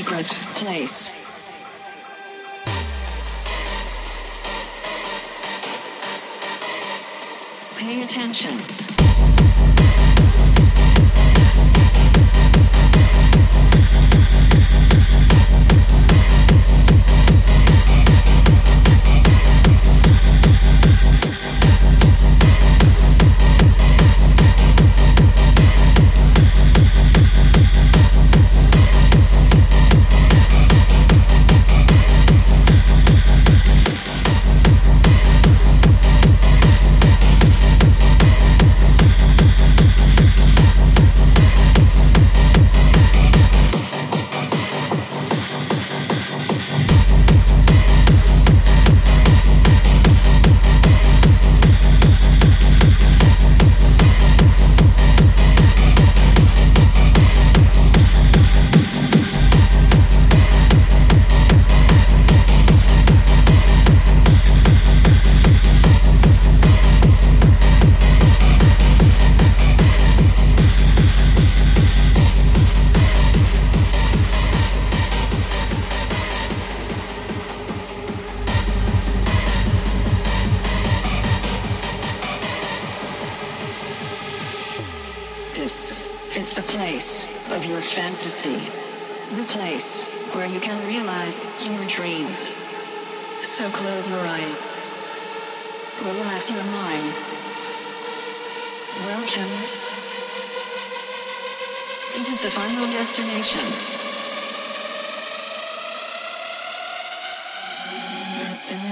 secret place. Pay attention.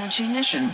intuition.